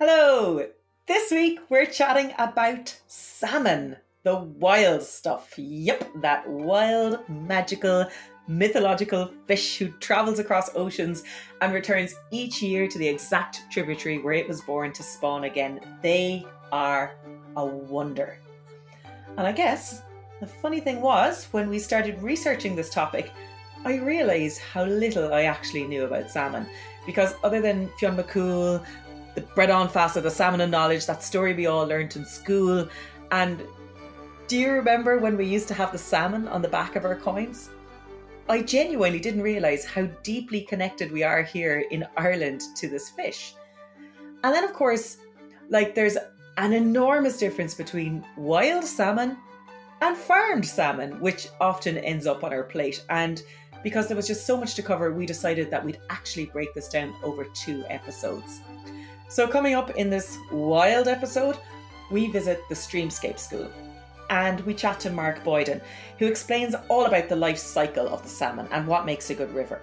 Hello! This week we're chatting about salmon, the wild stuff. Yep, that wild, magical, mythological fish who travels across oceans and returns each year to the exact tributary where it was born to spawn again. They are a wonder. And I guess the funny thing was, when we started researching this topic, I realised how little I actually knew about salmon. Because other than Fionn McCool, the bradán feasa of the salmon of knowledge, that story we all learnt in school, and do you remember when we used to have the salmon on the back of our coins? I genuinely didn't realise how deeply connected we are here in Ireland to this fish. And then, of course, like there's an enormous difference between wild salmon and farmed salmon, which often ends up on our plate. And because there was just so much to cover, we decided that we'd actually break this down over two episodes. So, coming up in this wild episode, we visit the Streamscape School and we chat to Mark Boyden, who explains all about the life cycle of the salmon and what makes a good river.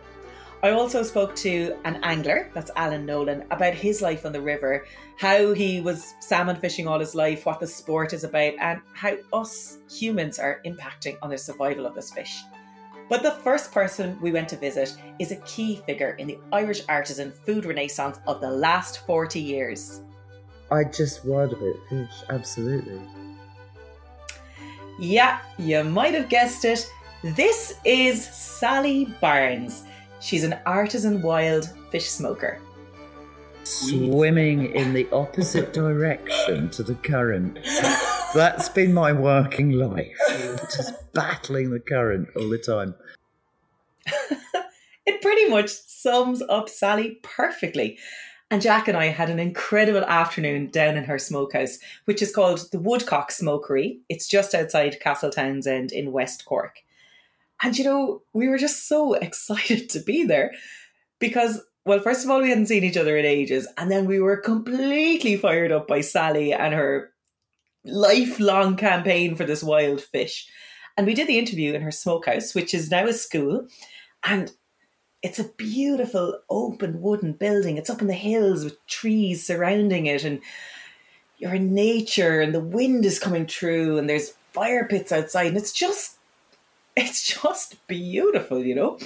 I also spoke to an angler, that's Alan Nolan, about his life on the river, how he was salmon fishing all his life, what the sport is about, and how us humans are impacting on the survival of this fish. But the first person we went to visit is a key figure in the Irish artisan food renaissance of the last 40 years. I just wild about fish, absolutely. Yeah, you might have guessed it. This is Sally Barnes. She's an artisan wild fish smoker. Swimming in the opposite direction to the current. That's been my working life. Just battling the current all the time. it pretty much sums up Sally perfectly. And Jack and I had an incredible afternoon down in her smokehouse, which is called the Woodcock Smokery. It's just outside Castletownshend in West Cork. And you know, we were just so excited to be there because, well, first of all, we hadn't seen each other in ages. And then we were completely fired up by Sally and her lifelong campaign for this wild fish. And we did the interview in her smokehouse, which is now a school. And it's a beautiful open wooden building. It's up in the hills with trees surrounding it, and you're in nature, and the wind is coming through, and there's fire pits outside, and it's just, it's just beautiful, you know.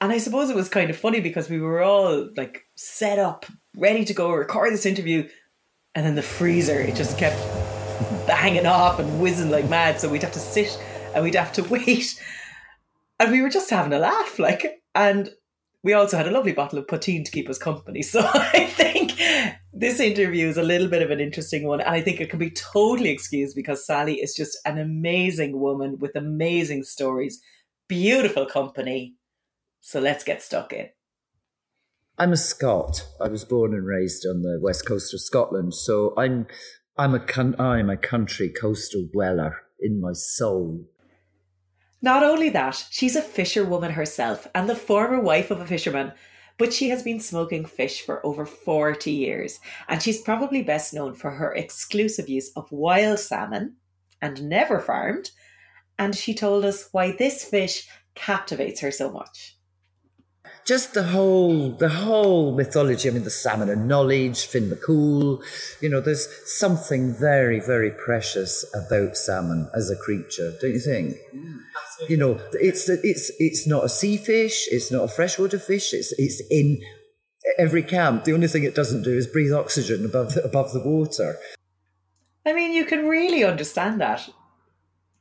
And I suppose it was kind of funny because we were all like set up, ready to go record this interview, and then the freezer it just kept banging off and whizzing like mad. So we'd have to sit and we'd have to wait and we were just having a laugh, like, and we also had a lovely bottle of poteen to keep us company. So I think this interview is a little bit of an interesting one, and I think it can be totally excused because Sally is just an amazing woman with amazing stories, beautiful company. So let's get stuck in. I'm a Scot. I was born and raised on the west coast of Scotland, so I'm I'm a I'm a country coastal dweller in my soul. Not only that, she's a fisherwoman herself and the former wife of a fisherman, but she has been smoking fish for over 40 years, and she's probably best known for her exclusive use of wild salmon and never farmed. And she told us why this fish captivates her so much just the whole the whole mythology. I mean, the salmon of knowledge, Finn McCool. You know, there's something very very precious about salmon as a creature, don't you think? Mm, you know, it's it's it's not a sea fish. It's not a freshwater fish. It's it's in every camp. The only thing it doesn't do is breathe oxygen above the, above the water. I mean, you can really understand that.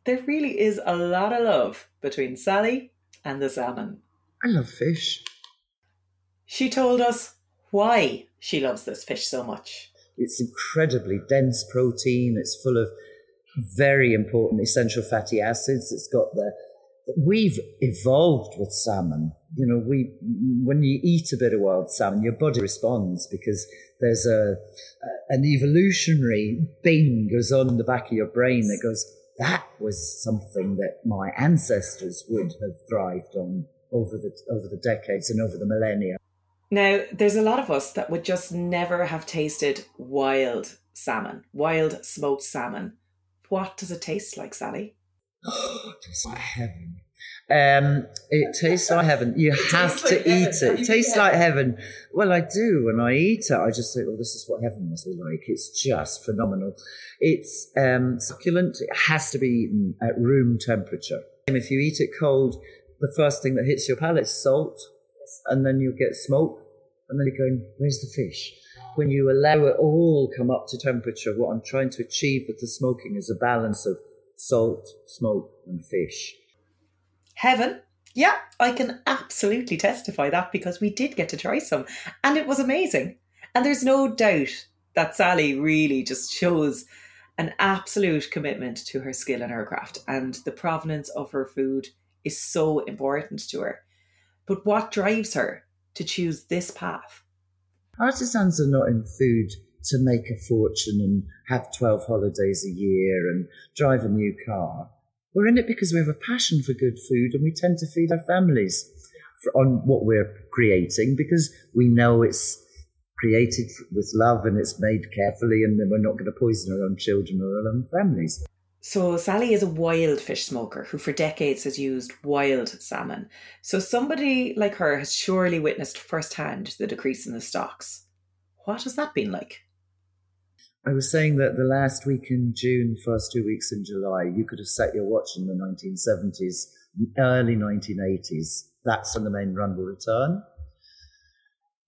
There really is a lot of love between Sally and the salmon. I love fish. She told us why she loves this fish so much. It's incredibly dense protein. It's full of very important essential fatty acids. It's got the we've evolved with salmon. You know, we when you eat a bit of wild salmon, your body responds because there's a, an evolutionary bing goes on in the back of your brain that goes, that was something that my ancestors would have thrived on over the over the decades and over the millennia. Now, there's a lot of us that would just never have tasted wild salmon, wild smoked salmon. What does it taste like, Sally? Oh, it's like heaven. Um, it tastes like heaven. You have to like eat heaven. it. It tastes like heaven. Well, I do. When I eat it, I just think, well, this is what heaven must be like. It's just phenomenal. It's um, succulent. It has to be eaten at room temperature. If you eat it cold, the first thing that hits your palate is salt, and then you get smoke, and then you're going, where's the fish? When you allow it all come up to temperature, what I'm trying to achieve with the smoking is a balance of salt, smoke, and fish. Heaven? Yeah, I can absolutely testify that because we did get to try some and it was amazing. And there's no doubt that Sally really just shows an absolute commitment to her skill and her craft, and the provenance of her food is so important to her. But what drives her to choose this path? Artisans are not in food to make a fortune and have 12 holidays a year and drive a new car. We're in it because we have a passion for good food and we tend to feed our families on what we're creating because we know it's created with love and it's made carefully and then we're not going to poison our own children or our own families. So, Sally is a wild fish smoker who for decades has used wild salmon. So, somebody like her has surely witnessed firsthand the decrease in the stocks. What has that been like? I was saying that the last week in June, first two weeks in July, you could have set your watch in the 1970s, early 1980s. That's when the main run will return.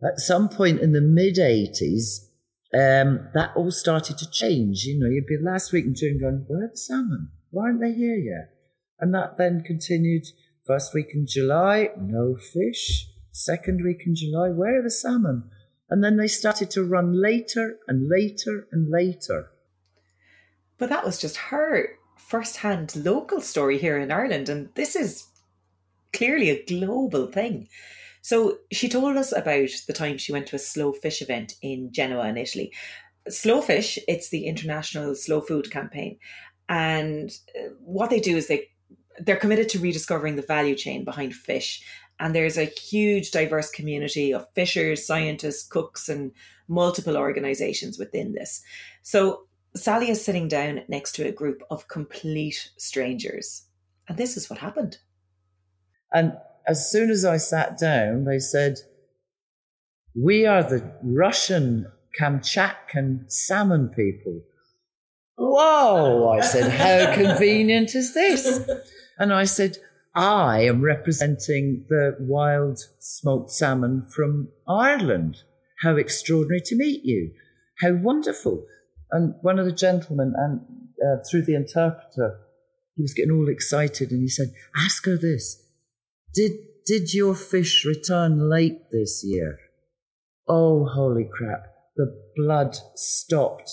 At some point in the mid 80s, um, that all started to change. You know, you'd be last week in June going, where are the salmon? Why aren't they here yet? And that then continued first week in July, no fish. Second week in July, where are the salmon? And then they started to run later and later and later. But that was just her first hand local story here in Ireland. And this is clearly a global thing. So she told us about the time she went to a slow fish event in Genoa in Italy. Slow Fish, it's the international slow food campaign. And uh, what they do is they they're committed to rediscovering the value chain behind fish and there's a huge diverse community of fishers, scientists, cooks, and multiple organizations within this. So Sally is sitting down next to a group of complete strangers. And this is what happened. And as soon as I sat down, they said, We are the Russian Kamchatkan salmon people. Whoa! I said, How convenient is this? And I said, I am representing the wild smoked salmon from Ireland. How extraordinary to meet you. How wonderful. And one of the gentlemen, and uh, through the interpreter, he was getting all excited and he said, Ask her this. Did, did your fish return late this year? Oh, holy crap. The blood stopped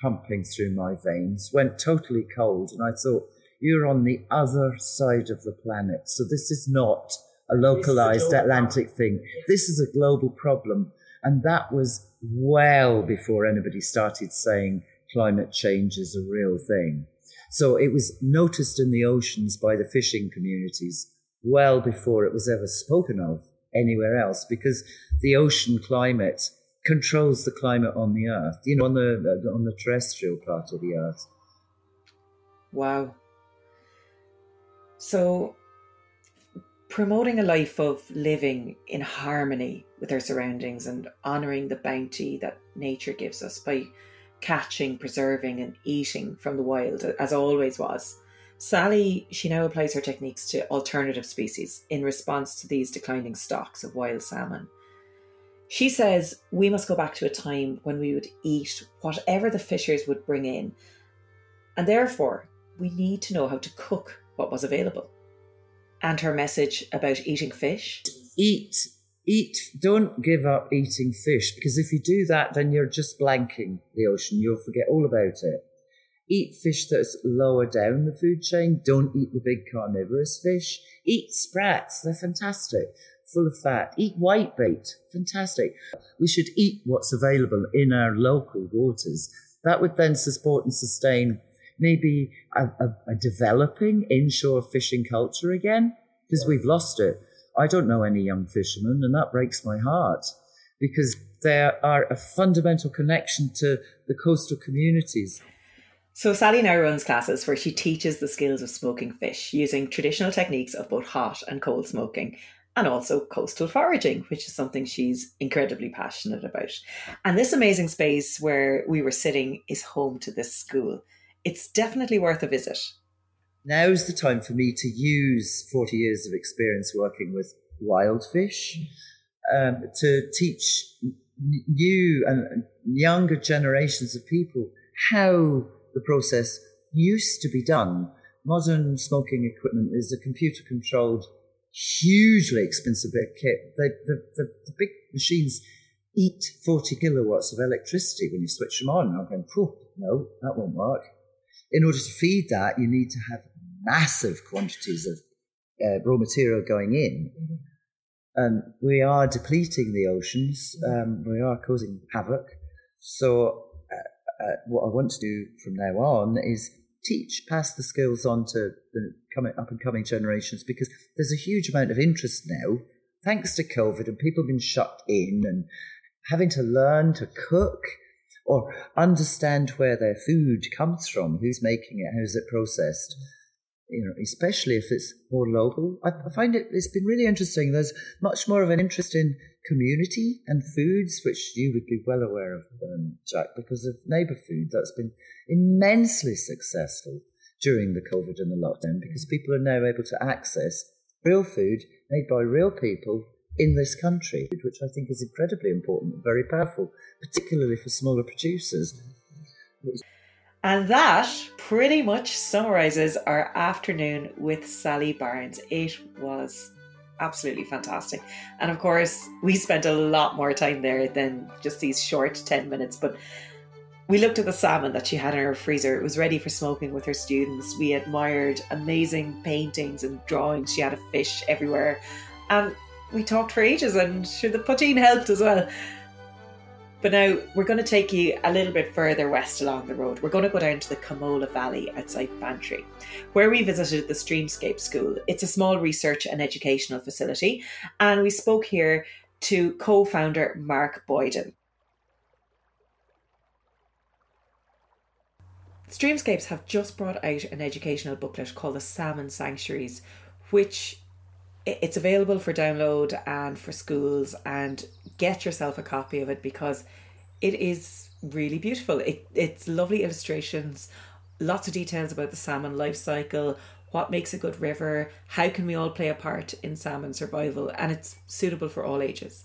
pumping through my veins, went totally cold, and I thought, you're on the other side of the planet. So this is not a localized Atlantic problem. thing. This is a global problem. And that was well before anybody started saying climate change is a real thing. So it was noticed in the oceans by the fishing communities well before it was ever spoken of anywhere else because the ocean climate controls the climate on the earth, you know, on the, on the terrestrial part of the earth. Wow. So, promoting a life of living in harmony with our surroundings and honouring the bounty that nature gives us by catching, preserving, and eating from the wild, as always was. Sally, she now applies her techniques to alternative species in response to these declining stocks of wild salmon. She says we must go back to a time when we would eat whatever the fishers would bring in, and therefore we need to know how to cook what was available. And her message about eating fish? Eat, eat, don't give up eating fish because if you do that, then you're just blanking the ocean. You'll forget all about it. Eat fish that's lower down the food chain. Don't eat the big carnivorous fish. Eat sprats, they're fantastic, full of fat. Eat whitebait, fantastic. We should eat what's available in our local waters. That would then support and sustain maybe a, a, a developing inshore fishing culture again because we've lost it. I don't know any young fishermen, and that breaks my heart because there are a fundamental connection to the coastal communities. So Sally now runs classes where she teaches the skills of smoking fish using traditional techniques of both hot and cold smoking and also coastal foraging, which is something she's incredibly passionate about. And this amazing space where we were sitting is home to this school. It's definitely worth a visit. Now's the time for me to use 40 years of experience working with wild fish um, to teach new and younger generations of people how the process used to be done. Modern smoking equipment is a computer controlled, hugely expensive kit. They, the, the, the, big machines eat 40 kilowatts of electricity when you switch them on. I'm going, no, that won't work. In order to feed that, you need to have massive quantities of uh, raw material going in. Mm-hmm. And we are depleting the oceans. Um, we are causing havoc. So uh, what I want to do from now on is teach, pass the skills on to the coming up and coming generations because there's a huge amount of interest now, thanks to COVID, and people been shut in and having to learn to cook or understand where their food comes from, who's making it, how's it processed you know, especially if it's more local. I, I find it, it's been really interesting. There's much more of an interest in community and foods, which you would be well aware of, um, Jack, because of neighbour food. That's been immensely successful during the COVID and the lockdown because people are now able to access real food made by real people in this country, which I think is incredibly important and very powerful, particularly for smaller producers. And that pretty much summarizes our afternoon with Sally Barnes. It was absolutely fantastic. And of course, we spent a lot more time there than just these short 10 minutes, but we looked at the salmon that she had in her freezer. It was ready for smoking with her students. We admired amazing paintings and drawings. She had a fish everywhere. And we talked for ages, and sure, the poteen helped as well. But now we're going to take you a little bit further west along the road. We're going to go down to the Coomhola Valley outside Bantry, where we visited the Streamscape School. It's a small research and educational facility, and we spoke here to co founder Mark Boyden. Streamscapes have just brought out an educational booklet called The Salmon Sanctuaries, which it's available for download and for schools and get yourself a copy of it because it is really beautiful. It, it's lovely illustrations, lots of details about the salmon life cycle, what makes a good river, how can we all play a part in salmon survival, and it's suitable for all ages.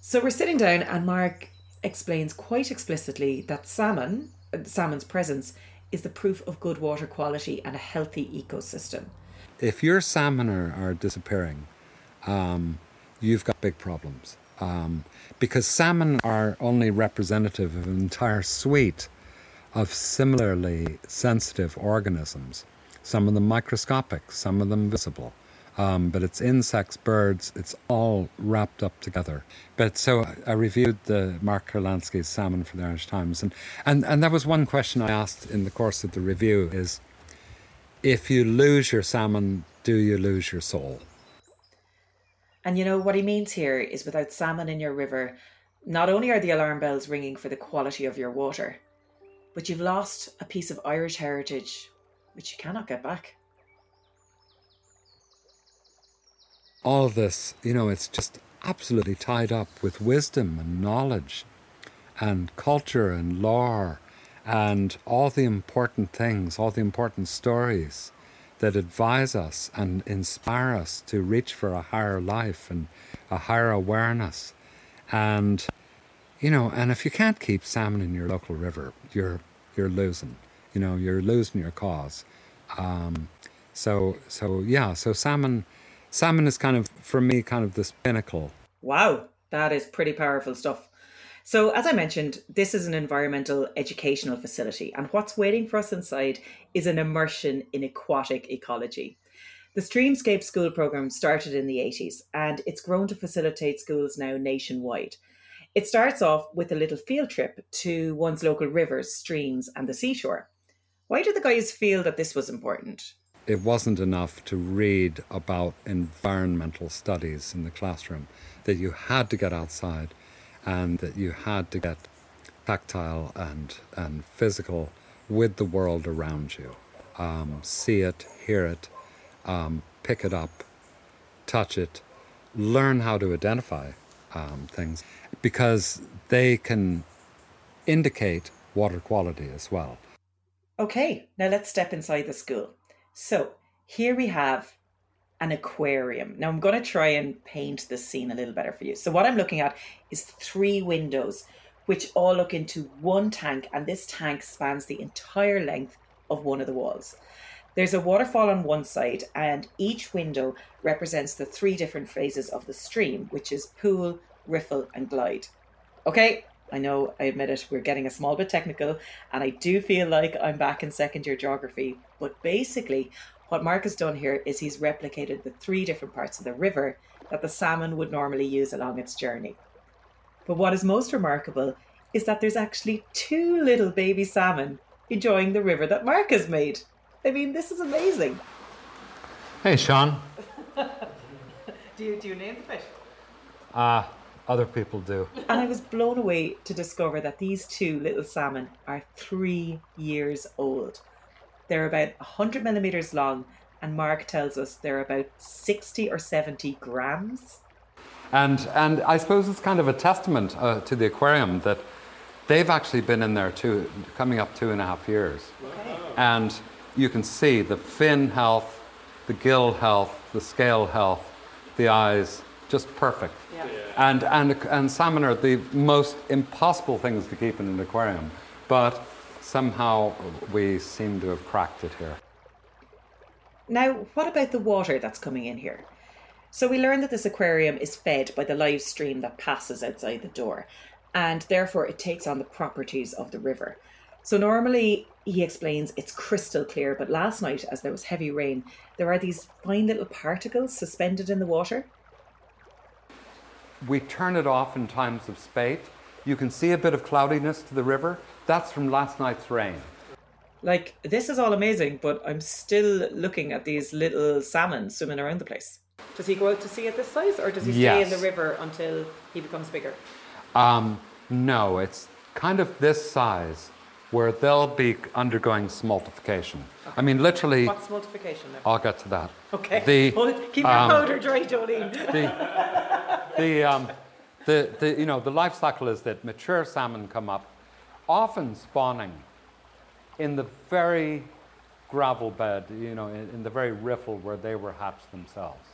So we're sitting down, and Mark explains quite explicitly that salmon, uh, salmon's presence, is the proof of good water quality and a healthy ecosystem. If your salmon are, are disappearing, um, you've got big problems um, because salmon are only representative of an entire suite of similarly sensitive organisms. Some of them microscopic, some of them visible. Um, but it's insects, birds, it's all wrapped up together. But so I reviewed the Mark Kurlansky's Salmon for the Irish Times, and, and, and that was one question I asked in the course of the review is, if you lose your salmon, do you lose your soul? And you know what he means here is without salmon in your river, not only are the alarm bells ringing for the quality of your water, but you've lost a piece of Irish heritage which you cannot get back. All this, you know, it's just absolutely tied up with wisdom and knowledge and culture and lore and all the important things, all the important stories that advise us and inspire us to reach for a higher life and a higher awareness. And, you know, and if you can't keep salmon in your local river, you're, you're losing, you know, you're losing your cause. Um, so, so yeah, so salmon, salmon is kind of, for me, kind of this pinnacle. Wow, that is pretty powerful stuff. So, as I mentioned, this is an environmental educational facility, and what's waiting for us inside is an immersion in aquatic ecology. The Streamscape School program started in the 80s, and it's grown to facilitate schools now nationwide. It starts off with a little field trip to one's local rivers, streams, and the seashore. Why did the guys feel that this was important? It wasn't enough to read about environmental studies in the classroom, that you had to get outside and that you had to get tactile and, and physical with the world around you. Um, see it, hear it, um, pick it up, touch it, learn how to identify um, things because they can indicate water quality as well. Okay, now let's step inside the school. So here we have an aquarium. Now I'm going to try and paint this scene a little better for you. So what I'm looking at is three windows which all look into one tank and this tank spans the entire length of one of the walls. There's a waterfall on one side and each window represents the three different phases of the stream, which is pool, riffle and glide. Okay, I know, I admit it, we're getting a small bit technical, and I do feel like I'm back in second year geography. But basically, what Mark has done here is he's replicated the three different parts of the river that the salmon would normally use along its journey. But what is most remarkable is that there's actually two little baby salmon enjoying the river that Mark has made. I mean, this is amazing. Hey, Sean. do, you, do you name the fish? Ah, uh, other people do. And I was blown away to discover that these two little salmon are three years old. They're about 100 millimeters long, and Mark tells us they're about 60 or 70 grams. And, and I suppose it's kind of a testament uh, to the aquarium that they've actually been in there two, coming up two and a half years. Okay. And you can see the fin health, the gill health, the scale health, the eyes, just perfect. Yeah. And, and, and salmon are the most impossible things to keep in an aquarium, but somehow we seem to have cracked it here. Now, what about the water that's coming in here? So we learned that this aquarium is fed by the live stream that passes outside the door, and therefore it takes on the properties of the river. So normally he explains it's crystal clear, but last night, as there was heavy rain, there are these fine little particles suspended in the water we turn it off in times of spate. You can see a bit of cloudiness to the river. That's from last night's rain. Like, this is all amazing, but I'm still looking at these little salmon swimming around the place. Does he go out to sea at this size, or does he stay yes. in the river until he becomes bigger? Um, no, it's kind of this size where they'll be undergoing smoltification. Okay. I mean, literally. What's smoltification? I'll get to that. Okay. The, keep your um, powder dry, Joleen. The, the, um, the, the, you know, the life cycle is that mature salmon come up, often spawning in the very gravel bed, you know, in, in the very riffle where they were hatched themselves.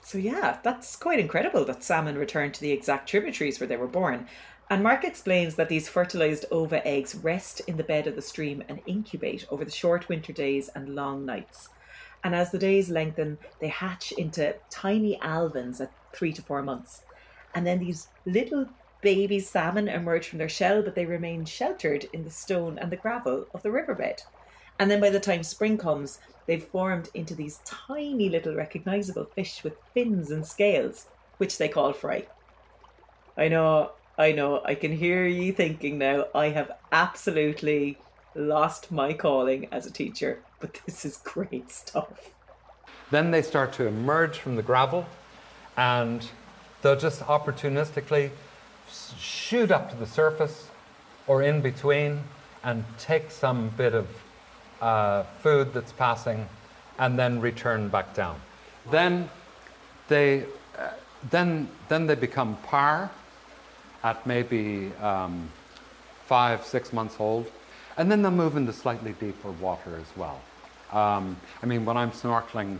So, yeah, that's quite incredible that salmon return to the exact tributaries where they were born. And Mark explains that these fertilized ova eggs rest in the bed of the stream and incubate over the short winter days and long nights. And as the days lengthen, they hatch into tiny alevins at three to four months. And then these little baby salmon emerge from their shell, but they remain sheltered in the stone and the gravel of the riverbed. And then by the time spring comes, they've formed into these tiny little recognizable fish with fins and scales, which they call fry. I know I know, I can hear you thinking now, I have absolutely lost my calling as a teacher, but this is great stuff. Then they start to emerge from the gravel and they'll just opportunistically shoot up to the surface or in between and take some bit of uh, food that's passing and then return back down. Then they, uh, then, then they become parr at maybe um, five, six months old. And then they'll move into slightly deeper water as well. Um, I mean, when I'm snorkeling,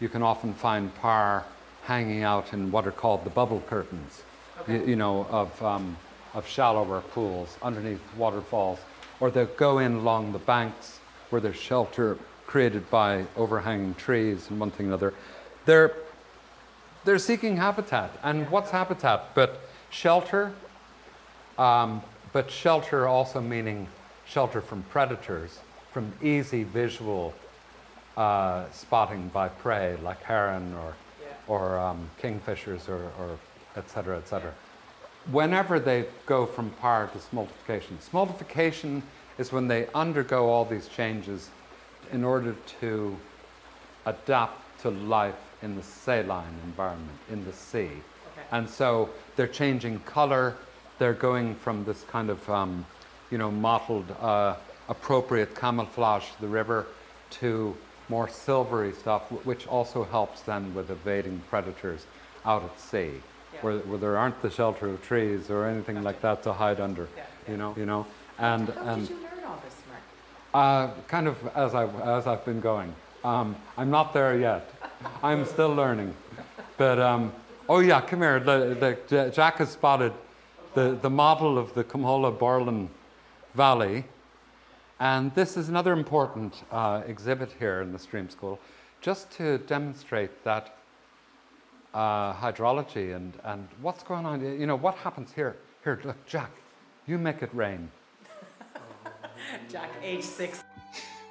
you can often find parr hanging out in what are called the bubble curtains, okay. you, you, know, of, um, of shallower pools underneath waterfalls. Or they'll go in along the banks where there's shelter created by overhanging trees and one thing or another. They're, they're seeking habitat. And what's habitat? But Shelter, um, but shelter also meaning shelter from predators, from easy visual uh, spotting by prey like heron or. Or um, kingfishers or, or et cetera, et cetera. Whenever they go from parr to smoltification, smoltification is when they undergo all these changes in order to adapt to life in the saline environment, in the sea. And so they're changing color. They're going from this kind of, um, you know, mottled uh, appropriate camouflage the river to more silvery stuff, which also helps then with evading predators out at sea, yeah. where, where there aren't the shelter of trees or anything gotcha. like that to hide under. Yeah, yeah. You know, you know, and How and. Did you learn all this, Mark? Uh, kind of as I as I've been going. Um, I'm not there yet. I'm still learning, but um, oh yeah, come here. The, the, Jack has spotted the, the model of the Coomhola Borlin Valley. And this is another important uh, exhibit here in the Stream School, just to demonstrate that uh, hydrology and, and what's going on. You know, what happens here? Here, look, Jack, you make it rain. Jack, age six.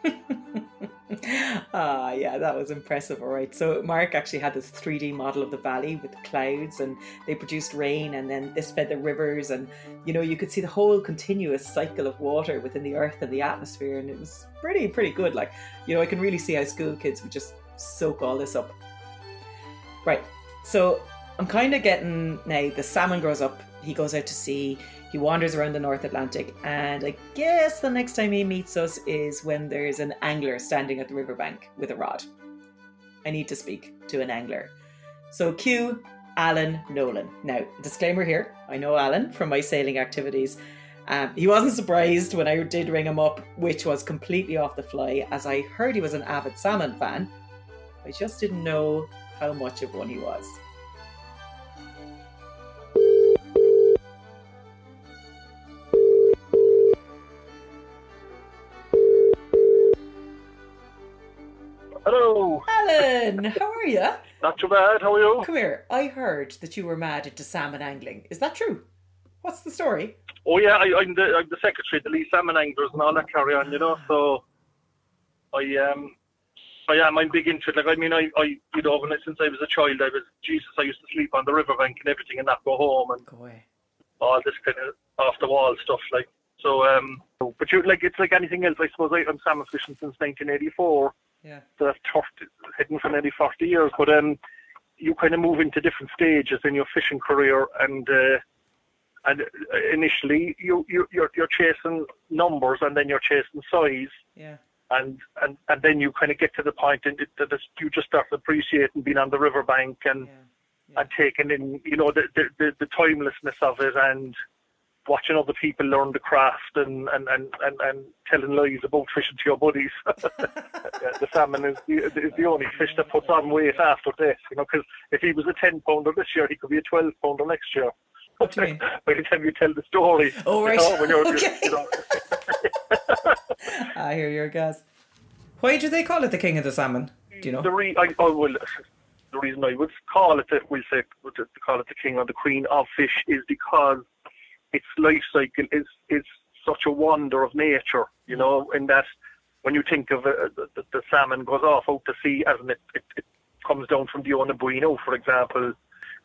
ah, yeah, that was impressive. All right. So, Mark actually had this 3D model of the valley with clouds, and they produced rain, and then this fed the rivers. And, you know, you could see the whole continuous cycle of water within the earth and the atmosphere. And it was pretty, pretty good. Like, you know, I can really see how school kids would just soak all this up. Right. So, I'm kind of getting now the salmon grows up, he goes out to sea he wanders around the North Atlantic, and I guess the next time he meets us is when there's an angler standing at the riverbank with a rod. I need to speak to an angler. So, Q, Alan Nolan. Now, disclaimer here I know Alan from my sailing activities. Um, he wasn't surprised when I did ring him up, which was completely off the fly, as I heard he was an avid salmon fan. I just didn't know how much of one he was. How are you? Not too bad. How are you? Come here. I heard that you were mad into salmon angling. Is that true? What's the story? Oh yeah, I, am the I'm the secretary of the Lee Salmon Anglers and all that carry on, you know. So I um I am I'm big into it. Like I mean I, I you know when I, since I was a child I was Jesus I used to sleep on the riverbank and everything and not go home and go all this kind of off the wall stuff like so um but you like it's like anything else I suppose I, I'm salmon fishing since 1984 yeah. That's 30, hidden for nearly 40 years. But um, you kind of move into different stages in your fishing career, and uh, and initially you, you you're you're chasing numbers, and then you're chasing size. Yeah. And, and and then you kind of get to the point and that you just start appreciating being on the riverbank and yeah. Yeah. and taking in you know the, the the timelessness of it and watching other people learn the craft and, and, and, and, and telling lies about fishing to your buddies. the salmon is the, is the only fish that puts on weight after death, you know, because if he was a 10 pounder this year, he could be a 12 pounder next year. What do you mean? By the time you tell the story. Oh, right. You know, okay. you know. I hear your guys. Why do they call it the king of the salmon? Do you know? The re- I, oh, well, the reason I would call it, the, we say, call it the king or the queen of fish is because its life cycle is is such a wonder of nature, you know, in that when you think of uh, the, the, salmon goes off out to sea, as it, it, it comes down from the Onabuino, for example,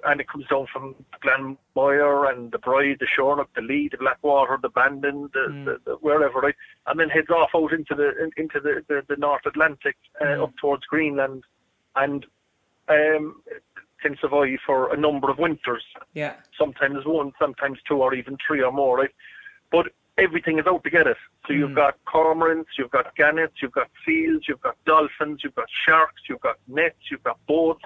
and it comes down from Glanmire and the Bride, the Shournagh, the Lee, the Blackwater, the Bandon, the, mm. the, the, wherever, right? And then heads off out into the in, into the, the, the North Atlantic, uh, mm. up towards Greenland, and um, can survive for a number of winters. Yeah. Sometimes one, sometimes two, or even three or more, right? But everything is out to get it. So you've mm. got cormorants, you've got gannets, you've got seals, you've got dolphins, you've got sharks, you've got nets, you've got boats.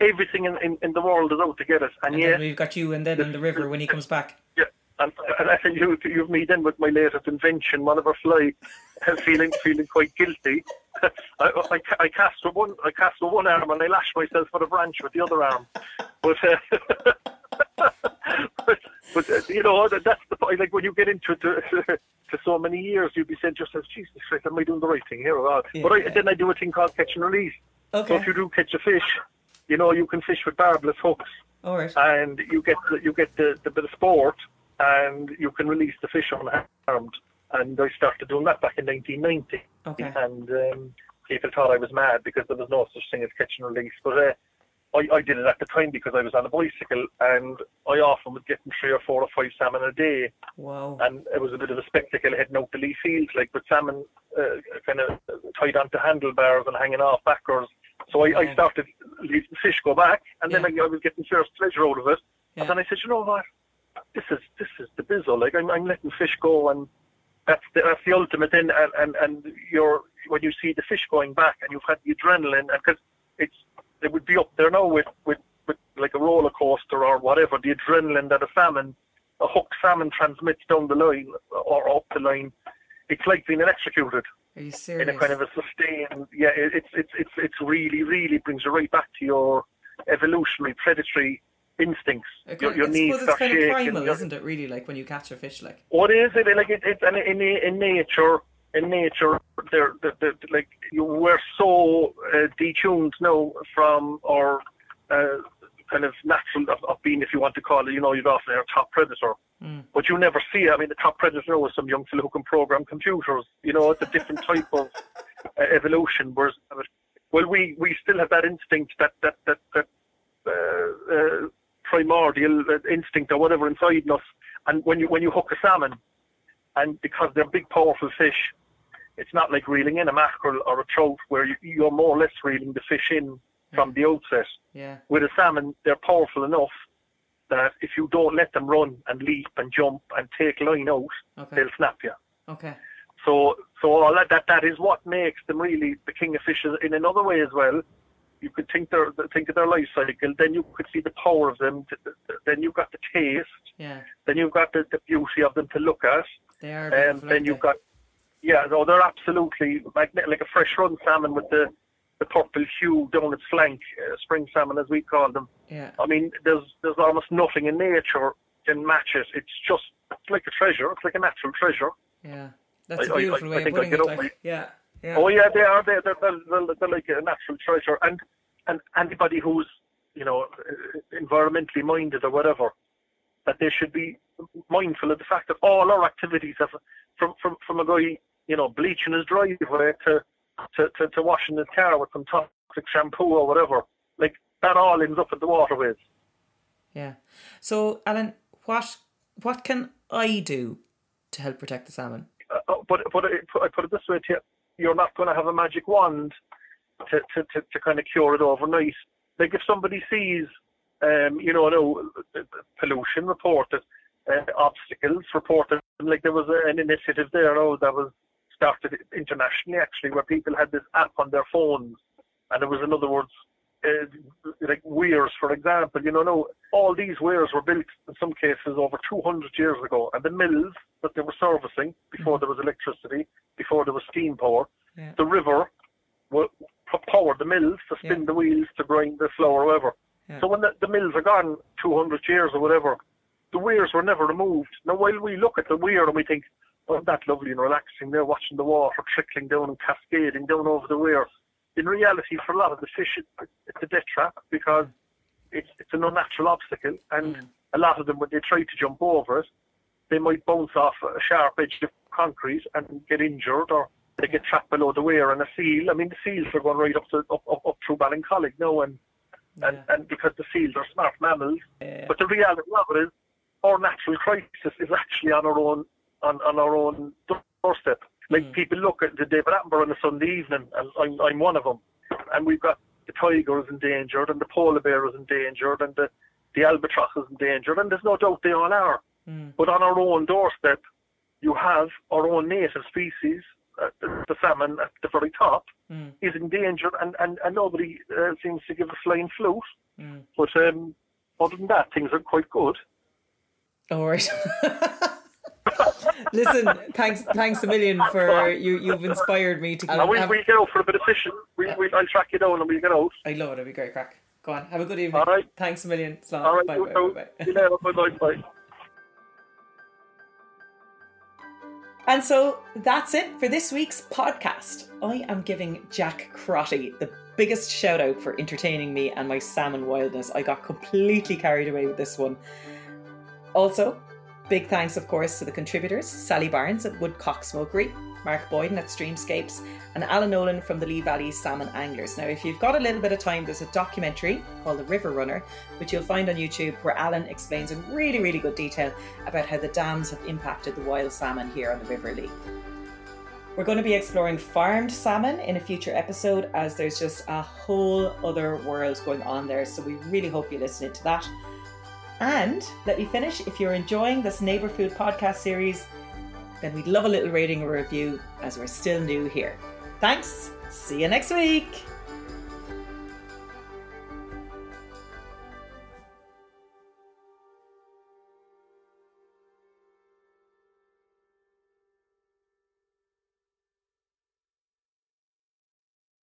Everything in, in, in the world is out to get it. And, and yet, we've got you and then in the river when he comes back. Yeah. And, and I think you, you've me then with my latest invention, one of our fly, feeling feeling quite guilty I, I, I cast with one, I cast with one arm and I lash myself with a branch with the other arm. But, uh, but, but uh, you know, that, that's the point. Like when you get into it to, to so many years, you'd be saying to yourself, Jesus Christ, am I doing the right thing here? Or yeah, but I, yeah. then I do a thing called catch and release. Okay. So if you do catch a fish, you know, you can fish with barbless hooks. All right. And you get the, you get the, the bit of sport, and you can release the fish unharmed and I started doing that back in 1990. Okay. And um, people thought I was mad because there was no such thing as catch and release, but uh, I, I did it at the time because I was on a bicycle, and I often was getting three or four or five salmon a day. Wow! And it was a bit of a spectacle heading out the Lee fields, like with salmon uh, kind of tied onto handlebars and hanging off backwards. So I, I started letting fish go back, and yeah. then I, I was getting first pleasure out of it. Yeah. And then I said, you know what? This is this is the bizzle. Like I'm, I'm letting fish go and that's the, that's the ultimate thing. And, and and you're when you see the fish going back, and you've had the adrenaline, because it's it would be up there now with with with like a roller coaster or whatever. The adrenaline that a salmon, a hooked salmon transmits down the line or up the line, it's like being electrocuted Are you in a kind of a sustained. Yeah, it's it's it's it's really really brings you right back to your evolutionary predatory instincts. I Your, your knees it's start kind of primal, isn't it? Really, like when you catch a fish, like what is it? Like it, it's and in in nature, in nature, they're, they're, they're like you we're so uh, detuned now from our uh, kind of natural of, of being, if you want to call it, you know, you'd often hear top predator, Mm. but you never see. it. I mean, the top predator is some young fellow who can program computers. You know, it's a different type of uh, evolution. Whereas, well, we we still have that instinct that that that that uh, uh, primordial uh, instinct or whatever inside us. And when you when you hook a salmon, and because they're big, powerful fish, it's not like reeling in a mackerel or a trout where you, you're more or less reeling the fish in from the outset. yeah, With a salmon, they're powerful enough that if you don't let them run and leap and jump and take line out, okay, they'll snap you. okay, So, so all that, that that is what makes them really the king of fishes. In another way as well, you could think their think of their life cycle. Then you could see the power of them. th- th- Then you've got the taste. yeah, Then you've got the, the beauty of them to look at. they are. And beautiful, then you've got, yeah, no, they're absolutely magnetic, like a fresh run salmon with the the purple hue down its flank, uh, spring salmon as we call them. yeah, I mean, there's there's almost nothing in nature can match it. It's just it's like a treasure. It's like a natural treasure. yeah. That's I- a I- beautiful I way of think putting it. Like, yeah, yeah, Oh yeah, they are. They're, they're, they're, they're, they're like a natural treasure. And and anybody who's you know environmentally minded or whatever, that they should be mindful of the fact that all our activities have from from from a guy you know bleaching his driveway to to to, to washing his car with some toxic shampoo or whatever, like that all ends up in the waterways. yeah. So, Alan, what what can I do to help protect the salmon? uh, but but I put, I put it this way to you: you're not going to have a magic wand to, to, to, to kind of cure it overnight. Like if somebody sees, um, you know, no uh, pollution reported, uh, obstacles reported, like there was a, an initiative there, oh, that was started internationally actually, where people had this app on their phones, and it was in other words. Uh, like weirs, for example, you know, no, all these weirs were built in some cases over 200 years ago, and the mills that they were servicing before there was electricity, before there was steam power, Yeah. the river will power the mills to spin Yeah. the wheels to grind the flour whatever. Yeah. So when the, the mills are gone 200 years or whatever, the weirs were never removed. Now while we look at the weir and we think, oh, that's lovely and relaxing there, watching the water trickling down and cascading down over the weir. In reality, for a lot of the fish, it's a death trap because it's, it's an unnatural obstacle and Mm. a lot of them, when they try to jump over it, they might bounce off a sharp edge of concrete and get injured or they get trapped below the weir and a seal. I mean, the seals are going right up to up, up, up through Ballincollig now, and, and Yeah. and because the seals are smart mammals. Yeah. But the reality of it is, our natural crisis is actually on our own on, on our own doorstep. Like Mm. people look at the David Attenborough on a Sunday evening, and I'm, I'm one of them, and we've got the tiger is endangered, and the polar bear is endangered, and the the albatross is endangered, and there's no doubt they all are. Mm. But on our own doorstep, you have our own native species, uh, the, salmon at the very top, Mm. is endangered, and, and, and nobody uh, seems to give a flying flute. Mm. But um, other than that, things are quite good. All right. Listen, thanks, thanks a million for you. You've inspired me to. Keep, And we, have- we get out for a bit of fishing. We, we, I'll track you down and we'll get out. I love it. It'll be great crack. Go on. Have a good evening. All right. Thanks a million. Slán. All right, bye, bye, bye, bye. See you later. Bye-bye. Bye. And so that's it for this week's podcast. I am giving Jack Crotty the biggest shout out for entertaining me and my salmon wildness. I got completely carried away with this one. Also, big thanks, of course, to the contributors Sally Barnes at Woodcock Smokery, Mark Boyden at Streamscapes, and Alan Nolan from the Lee Valley Salmon Anglers. Now, if you've got a little bit of time, there's a documentary called The River Runner, which you'll find on YouTube, where Alan explains in really, really good detail about how the dams have impacted the wild salmon here on the River Lee. We're going to be exploring farmed salmon in a future episode as there's just a whole other world going on there. So we really hope you listen to that. And let me finish if you're enjoying this Neighbour Food podcast series, then we'd love a little rating or review as we're still new here. Thanks. See you next week.